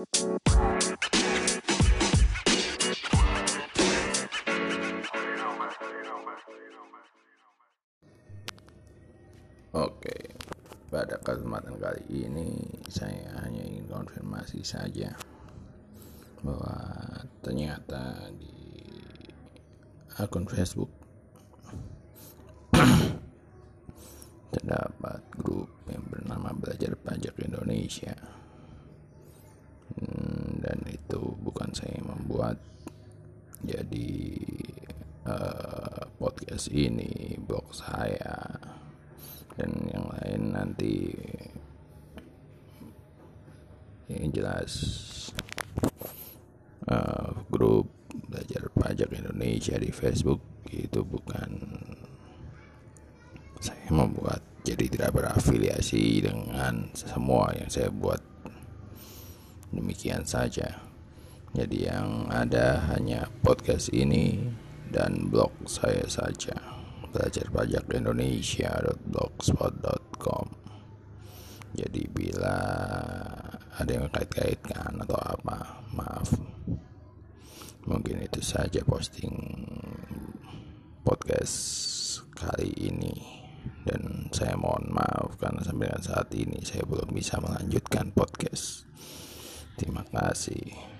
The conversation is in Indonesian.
Oke, pada kesempatan kali ini saya hanya ingin konfirmasi saja bahwa ternyata di akun Facebook terdapat grup yang bernama Belajar Pajak Indonesia hmm, dan bukan saya membuat jadi uh, podcast ini blog saya dan yang lain nanti. Yang jelas uh, grup belajar pajak Indonesia di Facebook itu bukan saya membuat. Jadi tidak berafiliasi dengan semua yang saya buat. Demikian saja jadi yang ada hanya podcast ini dan blog saya saja belajar pajak Indonesia.blogspot.com jadi bila ada yang kait-kaitkan atau apa maaf mungkin itu saja posting podcast kali ini dan saya mohon maaf karena sampai saat ini saya belum bisa melanjutkan podcast. Terima kasih.